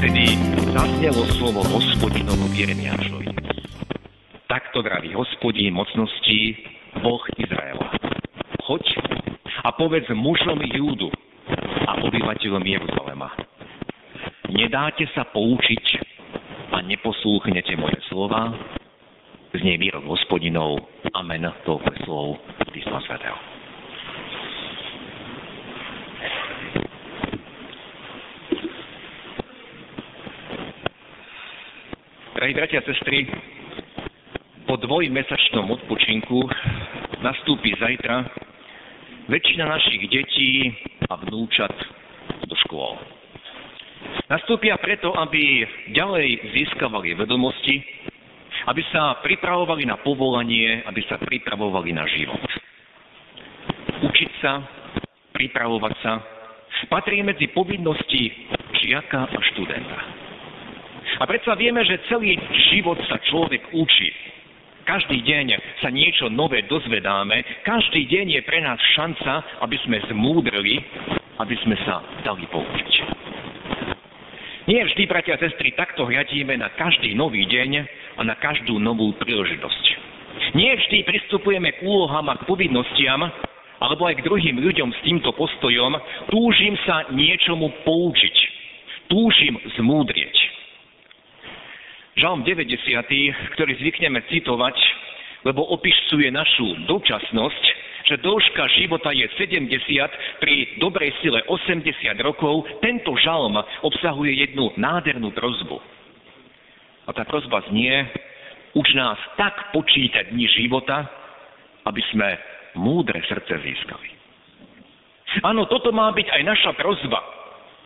Vtedy zaznelo slovo hospodinovo Jeremiášovi. Takto vraví hospodín mocností, Boh Izraela. Choď a povedz mužom Júdu, a obyvateľom Jeruzalema. Nedáte sa poučiť a neposlúchnete moje slova, znie výrok hospodinov. Amen. Toľko slov písma svätého. Drahí bratia a sestry, po dvojmesačnom odpočinku nastúpi zajtra väčšina našich detí a vnúčat do škôl. Nastúpia preto, aby ďalej získavali vedomosti, aby sa pripravovali na povolanie, aby sa pripravovali na život. Učiť sa, pripravovať sa, patrí medzi povinnosti žiaka a študenta. A predsa vieme, že celý život sa človek učí. Každý deň sa niečo nové dozvedáme, každý deň je pre nás šanca, aby sme zmúdrili, aby sme sa dali poučiť. Nie vždy, bratia a sestry, takto hľadíme na každý nový deň a na každú novú príležitosť. Nie vždy pristupujeme k úlohám a k povinnostiam, alebo aj k druhým ľuďom s týmto postojom, túžim sa niečomu poučiť, túžim zmúdrieť. Žalm 90., ktorý zvykneme citovať, lebo opisuje našu dočasnosť, že dĺžka života je 70, pri dobrej sile 80 rokov, tento žalm obsahuje jednu nádhernú prozbu. A tá prozba znie, uč nás tak počítať dni života, aby sme múdre srdce získali. Áno, toto má byť aj naša prozba.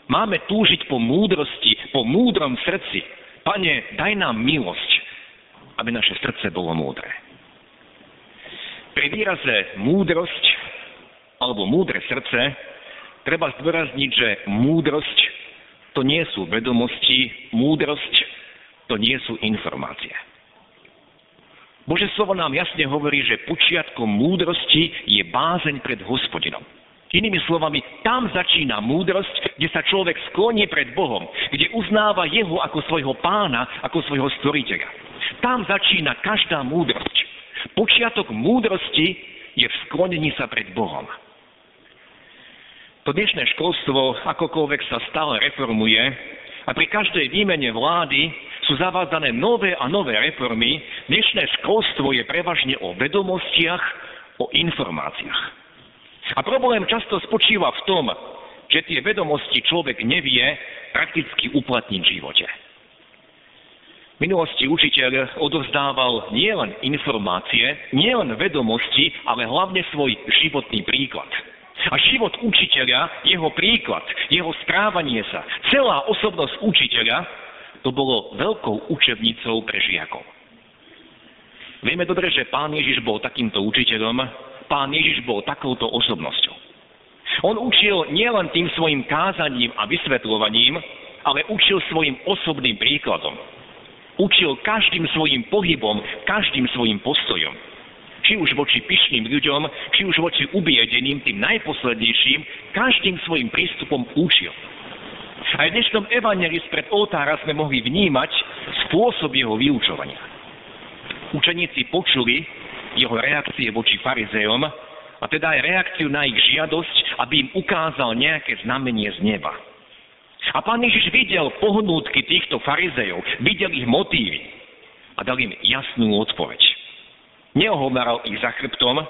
Máme túžiť po múdrosti, po múdrom srdci, Pane, daj nám milosť, aby naše srdce bolo múdre. Pri výraze múdrosť alebo múdre srdce treba zdôrazniť, že múdrosť to nie sú vedomosti, múdrosť to nie sú informácie. Bože slovo nám jasne hovorí, že počiatkom múdrosti je bázeň pred hospodinom. Inými slovami, tam začína múdrosť, kde sa človek skloní pred Bohom, kde uznáva Jeho ako svojho pána, ako svojho stvoriteľa. Tam začína každá múdrosť. Počiatok múdrosti je v sklonení sa pred Bohom. To dnešné školstvo akokoľvek sa stále reformuje a pri každej výmene vlády sú zavádzané nové a nové reformy. Dnešné školstvo je prevažne o vedomostiach, o informáciách. A problém často spočíva v tom, že tie vedomosti človek nevie prakticky uplatniť v živote. V minulosti učiteľ odovzdával nielen informácie, nielen vedomosti, ale hlavne svoj životný príklad. A život učiteľa, jeho príklad, jeho správanie sa, celá osobnosť učiteľa, to bolo veľkou učebnicou pre žiakov. Vieme dobre, že pán Ježiš bol takýmto učiteľom, pán Ježiš bol takouto osobnosťou. On učil nielen tým svojim kázaním a vysvetľovaním, ale učil svojim osobným príkladom. Učil každým svojim pohybom, každým svojim postojom. Či už voči pyšným ľuďom, či už voči ubiedeným, tým najposlednejším, každým svojim prístupom učil. Aj v dnešnom evangelii spred oltára sme mohli vnímať spôsob jeho vyučovania. Učeníci počuli, jeho reakcie voči farizejom a teda aj reakciu na ich žiadosť, aby im ukázal nejaké znamenie z neba. A pán Ježiš videl pohnútky týchto farizejov, videl ich motívy a dal im jasnú odpoveď. Neohováral ich za chrbtom,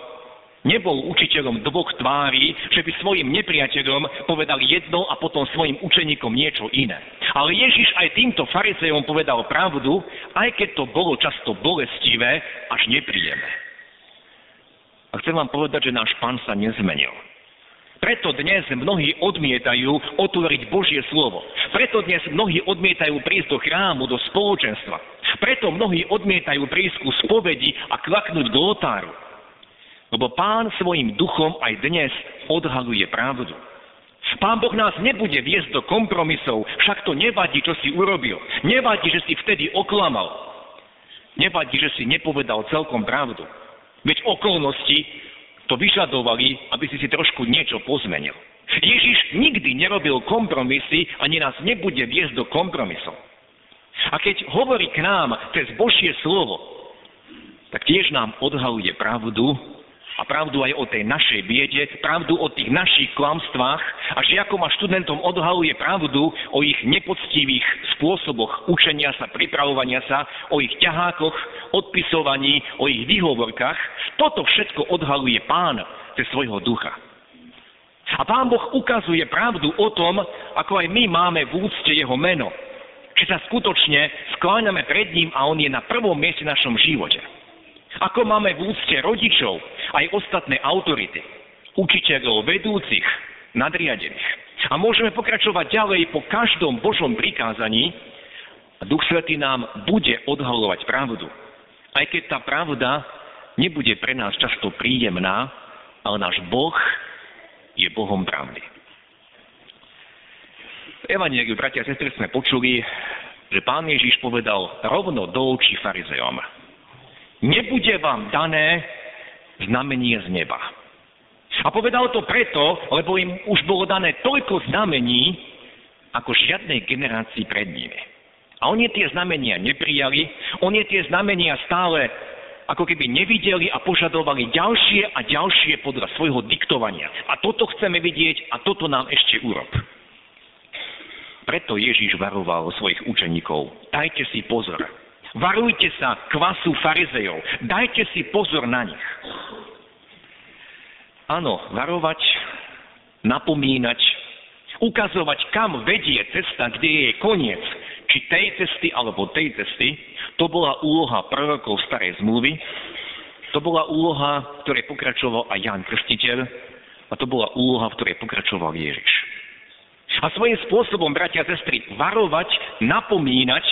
nebol učiteľom dvoch tvárí, že by svojim nepriateľom povedal jedno a potom svojim učeníkom niečo iné. Ale Ježiš aj týmto farizejom povedal pravdu, aj keď to bolo často bolestivé až nepríjemné. A chcem vám povedať, že náš pán sa nezmenil. Preto dnes mnohí odmietajú otvoriť Božie slovo. Preto dnes mnohí odmietajú prísť do chrámu, do spoločenstva. Preto mnohí odmietajú prísť ku spovedi a klaknúť do otáru. Lebo pán svojim duchom aj dnes odhaluje pravdu. Pán Boh nás nebude viesť do kompromisov, však to nevadí, čo si urobil. Nevadí, že si vtedy oklamal. Nevadí, že si nepovedal celkom pravdu. Veď okolnosti to vyžadovali, aby si si trošku niečo pozmenil. Ježiš nikdy nerobil kompromisy, ani nás nebude viesť do kompromisov. A keď hovorí k nám cez Božie slovo, tak tiež nám odhaluje pravdu pravdu aj o tej našej biede, pravdu o tých našich klamstvách a žiakom a študentom odhaluje pravdu o ich nepoctivých spôsoboch učenia sa, pripravovania sa, o ich ťahákoch, odpisovaní, o ich výhovorkách. Toto všetko odhaluje pán cez svojho ducha. A pán Boh ukazuje pravdu o tom, ako aj my máme v úcte jeho meno. Či sa skutočne skláňame pred ním a on je na prvom mieste v našom živote. Ako máme v úcte rodičov, aj ostatné autority, učiteľov, vedúcich, nadriadených. A môžeme pokračovať ďalej po každom Božom prikázaní a Duch Svetý nám bude odhalovať pravdu. Aj keď tá pravda nebude pre nás často príjemná, ale náš Boh je Bohom pravdy. V Evangeliu, bratia a sestry, sme počuli, že pán Ježiš povedal rovno do očí farizejom nebude vám dané znamenie z neba. A povedal to preto, lebo im už bolo dané toľko znamení, ako žiadnej generácii pred nimi. A oni tie znamenia neprijali, oni tie znamenia stále ako keby nevideli a požadovali ďalšie a ďalšie podľa svojho diktovania. A toto chceme vidieť a toto nám ešte urob. Preto Ježíš varoval svojich učeníkov. Dajte si pozor. Varujte sa kvasu farizejov. Dajte si pozor na nich. Áno, varovať, napomínať, ukazovať, kam vedie cesta, kde je koniec, či tej cesty alebo tej cesty, to bola úloha prorokov starej zmluvy, to bola úloha, ktorej pokračoval aj Jan Krstiteľ a to bola úloha, v ktorej pokračoval Ježiš. A svojím spôsobom, bratia a sestry, varovať, napomínať,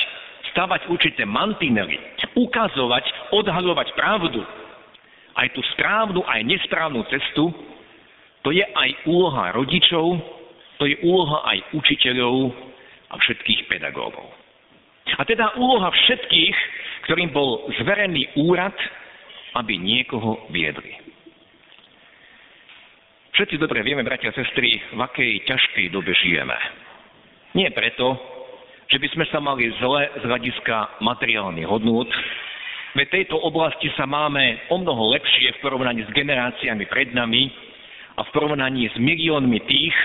stavať určité mantinely, ukazovať, odhalovať pravdu, aj tú správnu, aj nesprávnu cestu, to je aj úloha rodičov, to je úloha aj učiteľov a všetkých pedagógov. A teda úloha všetkých, ktorým bol zverený úrad, aby niekoho viedli. Všetci dobre vieme, bratia a sestry, v akej ťažkej dobe žijeme. Nie preto, že by sme sa mali zle z hľadiska materiálnych hodnôt. V tejto oblasti sa máme o mnoho lepšie v porovnaní s generáciami pred nami a v porovnaní s miliónmi tých,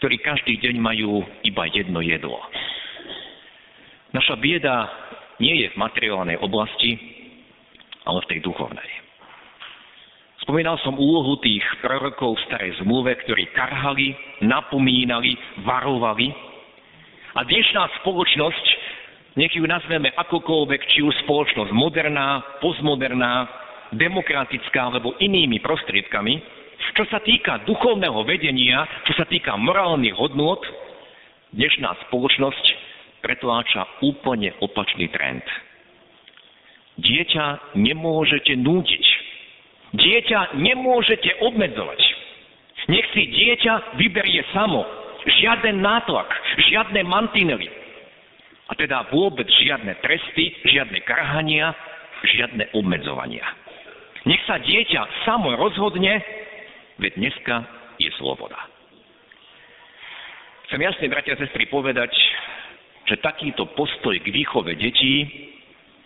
ktorí každý deň majú iba jedno jedlo. Naša bieda nie je v materiálnej oblasti, ale v tej duchovnej. Spomínal som úlohu tých prorokov v starej zmluve, ktorí karhali, napomínali, varovali, a dnešná spoločnosť, nech ju nazveme akokoľvek, či už spoločnosť moderná, postmoderná, demokratická alebo inými prostriedkami, čo sa týka duchovného vedenia, čo sa týka morálnych hodnôt, dnešná spoločnosť pretláča úplne opačný trend. Dieťa nemôžete nútiť. Dieťa nemôžete obmedzovať. Nech si dieťa vyberie samo. Žiaden nátlak, žiadne mantinely. A teda vôbec žiadne tresty, žiadne karhania, žiadne obmedzovania. Nech sa dieťa samo rozhodne, veď dneska je sloboda. Chcem jasne, bratia a sestry, povedať, že takýto postoj k výchove detí,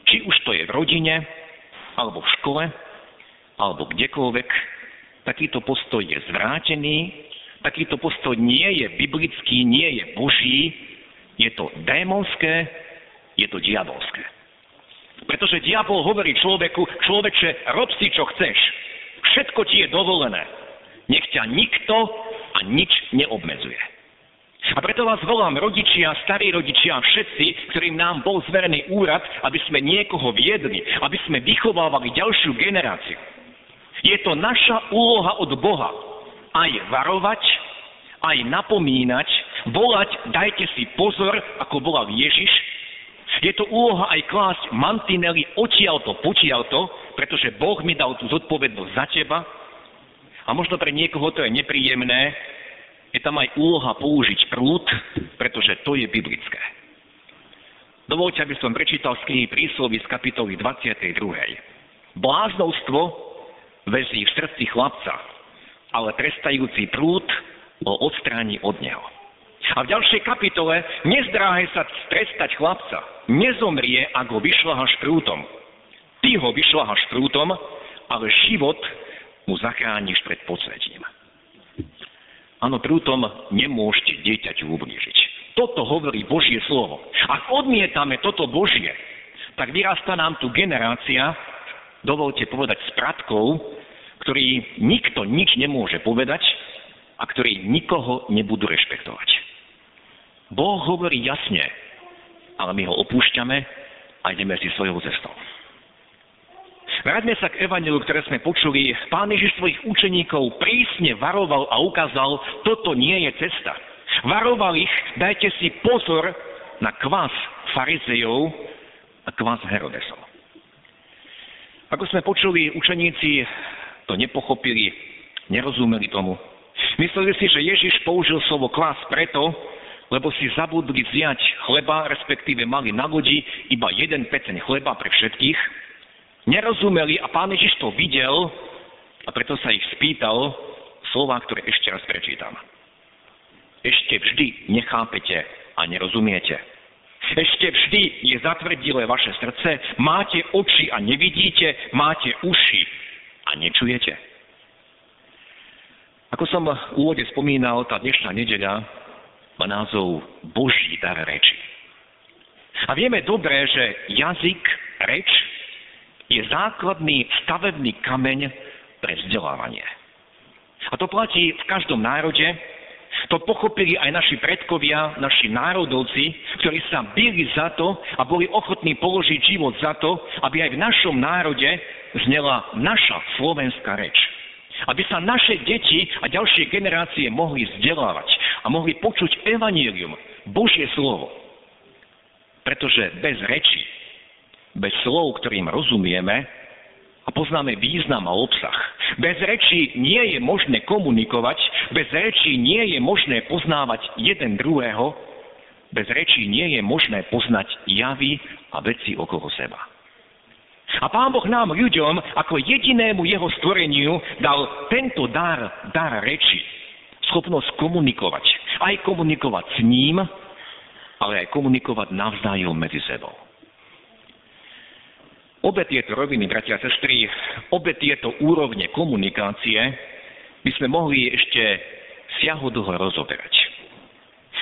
či už to je v rodine, alebo v škole, alebo kdekoľvek, takýto postoj je zvrátený, Takýto postoj nie je biblický, nie je boží, je to démonské, je to diabolské. Pretože diabol hovorí človeku, človeče, rob si, čo chceš. Všetko ti je dovolené. Nech ťa nikto a nič neobmedzuje. A preto vás volám rodičia, starí rodičia, všetci, ktorým nám bol zverený úrad, aby sme niekoho viedli, aby sme vychovávali ďalšiu generáciu. Je to naša úloha od Boha, aj varovať, aj napomínať, volať, dajte si pozor, ako volal Ježiš, Je to úloha aj klásť mantinely odtiaľto, potiaľto, pretože Boh mi dal tú zodpovednosť za teba. A možno pre niekoho to je nepríjemné, je tam aj úloha použiť prúd, pretože to je biblické. Dovolte, aby som prečítal z knihy príslovy z kapitoly 22. Bláznovstvo vezí v srdci chlapca, ale trestajúci prúd ho odstráni od neho. A v ďalšej kapitole nezdráhaj sa trestať chlapca. Nezomrie, ak ho vyšľahaš prútom. Ty ho vyšľahaš prútom, ale život mu zachrániš pred podsvetím. Áno, prútom nemôžete dieťaťu ublížiť. Toto hovorí Božie slovo. Ak odmietame toto Božie, tak vyrastá nám tu generácia, dovolte povedať, spratkov, ktorí nikto nič nemôže povedať a ktorí nikoho nebudú rešpektovať. Boh hovorí jasne, ale my ho opúšťame a ideme si svojou cestou. Vráťme sa k evanilu, ktoré sme počuli. Pán Ježiš svojich učeníkov prísne varoval a ukázal, toto nie je cesta. Varoval ich, dajte si pozor na kvás farizejov a kvás Herodesov. Ako sme počuli, učeníci to nepochopili, nerozumeli tomu. Mysleli si, že Ježiš použil slovo kvás preto, lebo si zabudli vziať chleba, respektíve mali na lodi iba jeden peceň chleba pre všetkých. Nerozumeli a pán Ježiš to videl a preto sa ich spýtal slova, ktoré ešte raz prečítam. Ešte vždy nechápete a nerozumiete. Ešte vždy je zatvrdilé vaše srdce, máte oči a nevidíte, máte uši a nečujete. Ako som v úvode spomínal, tá dnešná nedeľa má názov Boží dar reči. A vieme dobre, že jazyk, reč je základný stavebný kameň pre vzdelávanie. A to platí v každom národe, to pochopili aj naši predkovia, naši národovci, ktorí sa byli za to a boli ochotní položiť život za to, aby aj v našom národe znela naša slovenská reč. Aby sa naše deti a ďalšie generácie mohli vzdelávať a mohli počuť evanílium, Božie slovo. Pretože bez reči, bez slov, ktorým rozumieme a poznáme význam a obsah, bez reči nie je možné komunikovať, bez reči nie je možné poznávať jeden druhého, bez rečí nie je možné poznať javy a veci okolo seba. A Pán Boh nám ľuďom ako jedinému jeho stvoreniu dal tento dar, dar reči. Schopnosť komunikovať. Aj komunikovať s ním, ale aj komunikovať navzájom medzi sebou. Obe tieto roviny, bratia a sestry, obe tieto úrovne komunikácie by sme mohli ešte siahodlho rozoberať.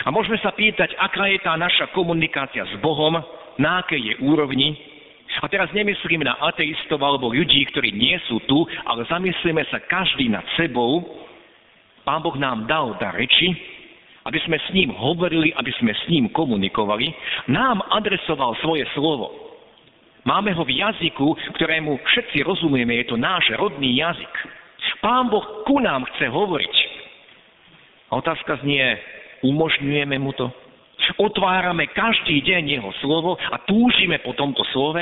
A môžeme sa pýtať, aká je tá naša komunikácia s Bohom, na akej je úrovni, a teraz nemyslím na ateistov alebo ľudí, ktorí nie sú tu, ale zamyslíme sa každý nad sebou. Pán Boh nám dal dar reči, aby sme s ním hovorili, aby sme s ním komunikovali. Nám adresoval svoje slovo. Máme ho v jazyku, ktorému všetci rozumieme, je to náš rodný jazyk. Pán Boh ku nám chce hovoriť. A otázka znie, umožňujeme mu to? Otvárame každý deň jeho slovo a túžime po tomto slove?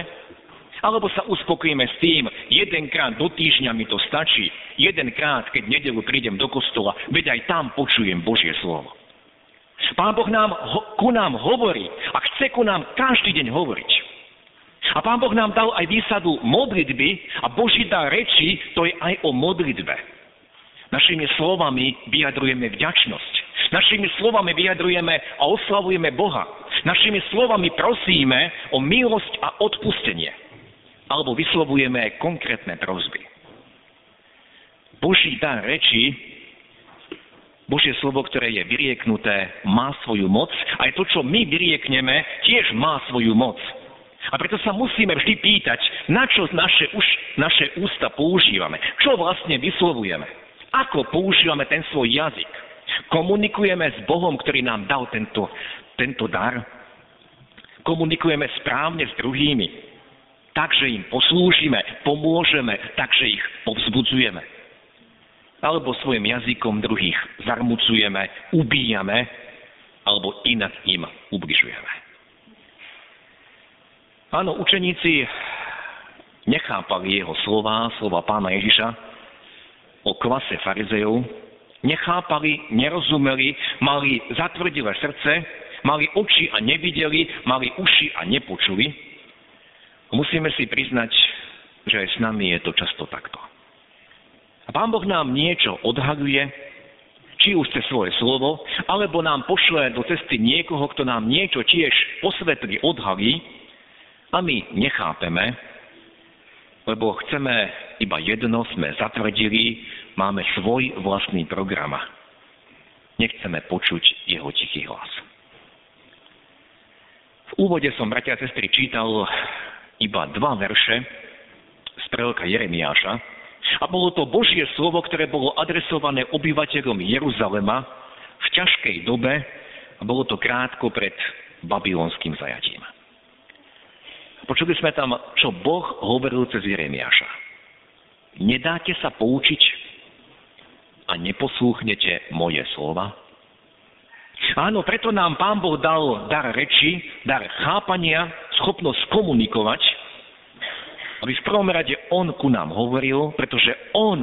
Alebo sa uspokojíme s tým, jedenkrát do týždňa mi to stačí, jedenkrát, keď nedelu prídem do kostola, veď aj tam počujem Božie slovo. Pán Boh nám, ku nám hovorí a chce ku nám každý deň hovoriť. A Pán Boh nám dal aj výsadu modlitby a Boží dar reči, to je aj o modlitbe. Našimi slovami vyjadrujeme vďačnosť. Našimi slovami vyjadrujeme a oslavujeme Boha. Našimi slovami prosíme o milosť a odpustenie alebo vyslovujeme konkrétne prozby. Boží dar reči, Božie slovo, ktoré je vyrieknuté, má svoju moc. Aj to, čo my vyriekneme, tiež má svoju moc. A preto sa musíme vždy pýtať, na čo naše, už, naše ústa používame. Čo vlastne vyslovujeme. Ako používame ten svoj jazyk. Komunikujeme s Bohom, ktorý nám dal tento, tento dar. Komunikujeme správne s druhými takže im poslúžime, pomôžeme, takže ich povzbudzujeme. Alebo svojim jazykom druhých zarmucujeme, ubíjame, alebo inak im ubližujeme. Áno, učeníci nechápali jeho slova, slova pána Ježiša o kvase farizejov, nechápali, nerozumeli, mali zatvrdilé srdce, mali oči a nevideli, mali uši a nepočuli. Musíme si priznať, že aj s nami je to často takto. A Pán Boh nám niečo odhaduje, či už cez svoje slovo, alebo nám pošle do cesty niekoho, kto nám niečo tiež posvetlí, odhalí a my nechápeme, lebo chceme iba jedno, sme zatvrdili, máme svoj vlastný program. Nechceme počuť jeho tichý hlas. V úvode som, bratia a sestry, čítal iba dva verše z proroka Jeremiáša, a bolo to Božie slovo, ktoré bolo adresované obyvateľom Jeruzalema v ťažkej dobe a bolo to krátko pred babylonským zajatím. Počuli sme tam, čo Boh hovoril cez Jeremiáša. Nedáte sa poučiť a neposlúchnete moje slova? Áno, preto nám Pán Boh dal dar reči, dar chápania, schopnosť komunikovať, aby v prvom rade On ku nám hovoril, pretože On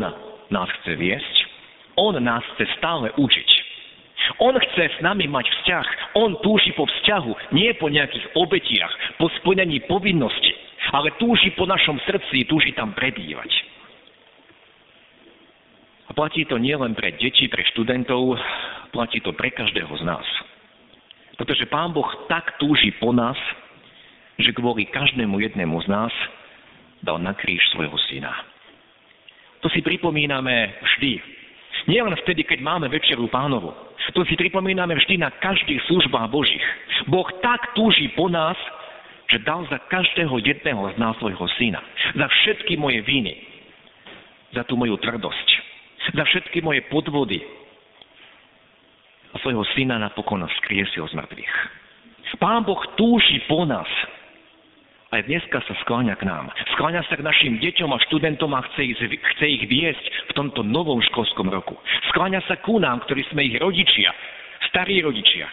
nás chce viesť, On nás chce stále učiť. On chce s nami mať vzťah, On túži po vzťahu, nie po nejakých obetiach, po splnení povinnosti, ale túži po našom srdci, túži tam prebývať. A platí to nielen pre deti, pre študentov, platí to pre každého z nás. Pretože Pán Boh tak túži po nás, že kvôli každému jednému z nás dal na kríž svojho syna. To si pripomíname vždy. Nie len vtedy, keď máme večeru pánovu. To si pripomíname vždy na každých službách Božích. Boh tak túži po nás, že dal za každého jedného z nás svojho syna. Za všetky moje viny. Za tú moju tvrdosť. Za všetky moje podvody. A svojho syna napokon skriesil z mŕtvych. Pán Boh túži po nás, aj dneska sa skláňa k nám. Skláňa sa k našim deťom a študentom a chce ich, chce ich viesť v tomto novom školskom roku. Skláňa sa ku nám, ktorí sme ich rodičia, starí rodičia,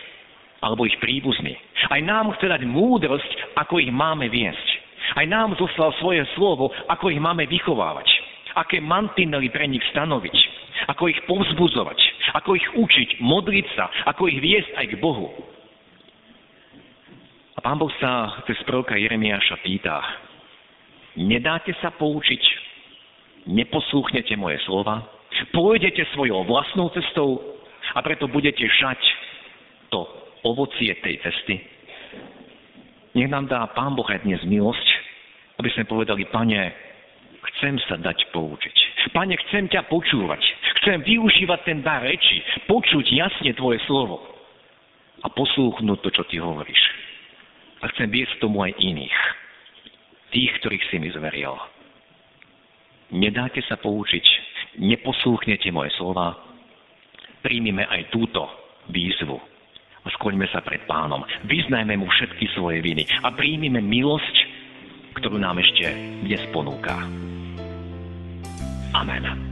alebo ich príbuzní. Aj nám chce dať múdrosť, ako ich máme viesť. Aj nám zoslal svoje slovo, ako ich máme vychovávať. Aké mantinely pre nich stanoviť. Ako ich povzbudzovať. Ako ich učiť, modliť sa. Ako ich viesť aj k Bohu. A pán Boh sa cez proroka Jeremiáša pýta, nedáte sa poučiť, neposlúchnete moje slova, pôjdete svojou vlastnou cestou a preto budete žať to ovocie tej cesty. Nech nám dá Pán Boh aj dnes milosť, aby sme povedali, Pane, chcem sa dať poučiť. Pane, chcem ťa počúvať. Chcem využívať ten dar reči, počuť jasne Tvoje slovo a poslúchnuť to, čo Ty hovoríš. A chcem viesť tomu aj iných. Tých, ktorých si mi zveril. Nedáte sa poučiť, neposlúchnete moje slova, príjmime aj túto výzvu a skloňme sa pred pánom. Vyznajme mu všetky svoje viny a príjmime milosť, ktorú nám ešte dnes ponúka. Amen.